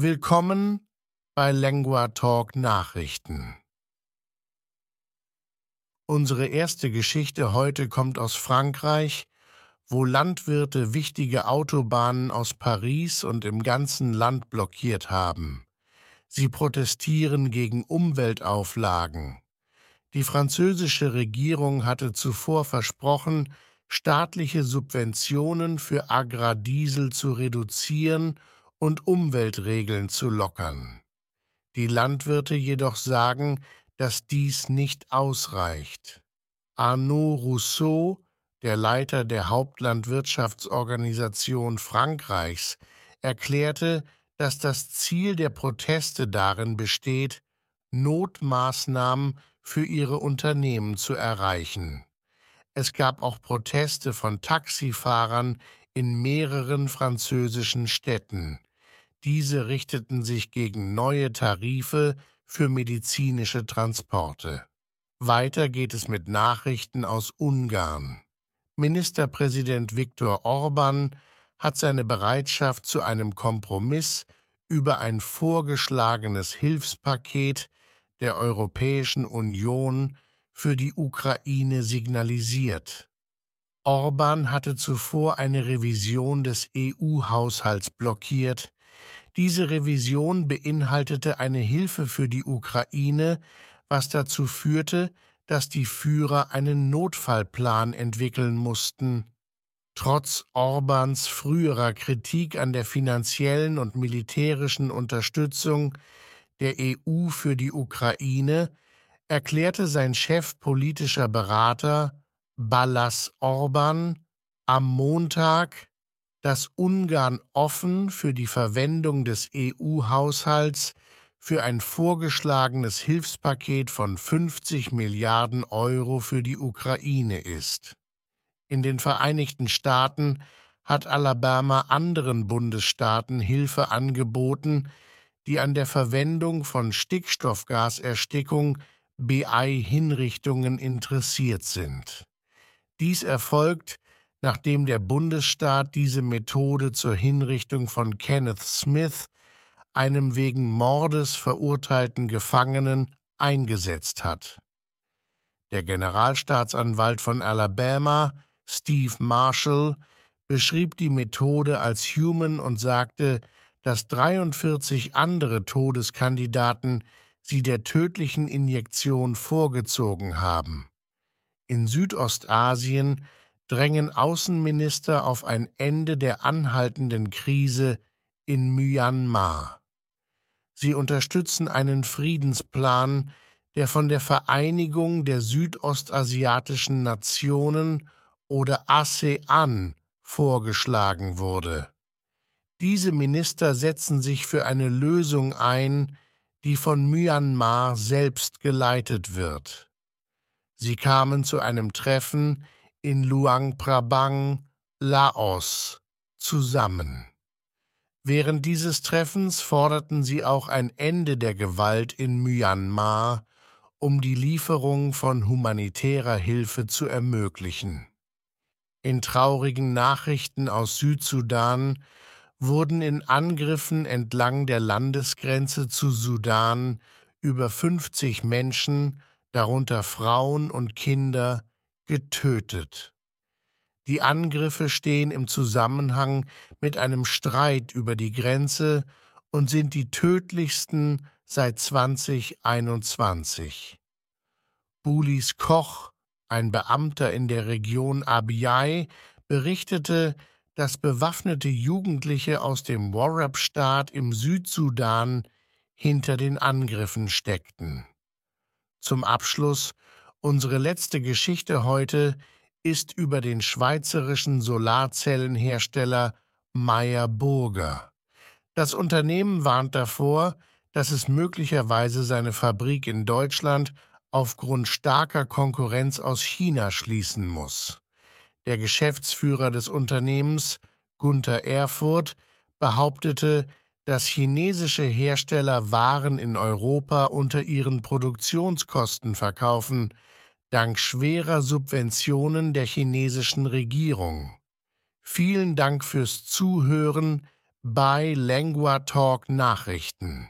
Willkommen bei Lengua Talk Nachrichten. Unsere erste Geschichte heute kommt aus Frankreich, wo Landwirte wichtige Autobahnen aus Paris und im ganzen Land blockiert haben. Sie protestieren gegen Umweltauflagen. Die französische Regierung hatte zuvor versprochen, staatliche Subventionen für Agrardiesel zu reduzieren und Umweltregeln zu lockern. Die Landwirte jedoch sagen, dass dies nicht ausreicht. Arnaud Rousseau, der Leiter der Hauptlandwirtschaftsorganisation Frankreichs, erklärte, dass das Ziel der Proteste darin besteht, Notmaßnahmen für ihre Unternehmen zu erreichen. Es gab auch Proteste von Taxifahrern in mehreren französischen Städten. Diese richteten sich gegen neue Tarife für medizinische Transporte. Weiter geht es mit Nachrichten aus Ungarn. Ministerpräsident Viktor Orban hat seine Bereitschaft zu einem Kompromiss über ein vorgeschlagenes Hilfspaket der Europäischen Union für die Ukraine signalisiert. Orban hatte zuvor eine Revision des EU-Haushalts blockiert. Diese Revision beinhaltete eine Hilfe für die Ukraine, was dazu führte, dass die Führer einen Notfallplan entwickeln mussten. Trotz Orbans früherer Kritik an der finanziellen und militärischen Unterstützung der EU für die Ukraine erklärte sein Chef politischer Berater Ballas Orban am Montag, dass Ungarn offen für die Verwendung des EU-Haushalts für ein vorgeschlagenes Hilfspaket von 50 Milliarden Euro für die Ukraine ist. In den Vereinigten Staaten hat Alabama anderen Bundesstaaten Hilfe angeboten, die an der Verwendung von Stickstoffgaserstickung BI-Hinrichtungen interessiert sind. Dies erfolgt, nachdem der Bundesstaat diese Methode zur Hinrichtung von Kenneth Smith, einem wegen Mordes verurteilten Gefangenen, eingesetzt hat. Der Generalstaatsanwalt von Alabama, Steve Marshall, beschrieb die Methode als human und sagte, dass 43 andere Todeskandidaten sie der tödlichen Injektion vorgezogen haben. In Südostasien drängen Außenminister auf ein Ende der anhaltenden Krise in Myanmar. Sie unterstützen einen Friedensplan, der von der Vereinigung der südostasiatischen Nationen oder ASEAN vorgeschlagen wurde. Diese Minister setzen sich für eine Lösung ein, die von Myanmar selbst geleitet wird. Sie kamen zu einem Treffen in Luang Prabang, Laos, zusammen. Während dieses Treffens forderten sie auch ein Ende der Gewalt in Myanmar, um die Lieferung von humanitärer Hilfe zu ermöglichen. In traurigen Nachrichten aus Südsudan wurden in Angriffen entlang der Landesgrenze zu Sudan über 50 Menschen, darunter Frauen und Kinder, getötet. Die Angriffe stehen im Zusammenhang mit einem Streit über die Grenze und sind die tödlichsten seit 2021. Bulis Koch, ein Beamter in der Region Abyei, berichtete, dass bewaffnete Jugendliche aus dem Warab-Staat im Südsudan hinter den Angriffen steckten. Zum Abschluss unsere letzte Geschichte heute ist über den schweizerischen Solarzellenhersteller Meyer Burger. Das Unternehmen warnt davor, dass es möglicherweise seine Fabrik in Deutschland aufgrund starker Konkurrenz aus China schließen muss. Der Geschäftsführer des Unternehmens, Gunther Erfurt, behauptete, dass chinesische Hersteller Waren in Europa unter ihren Produktionskosten verkaufen, dank schwerer Subventionen der chinesischen Regierung. Vielen Dank fürs Zuhören. bei Lengua Talk Nachrichten.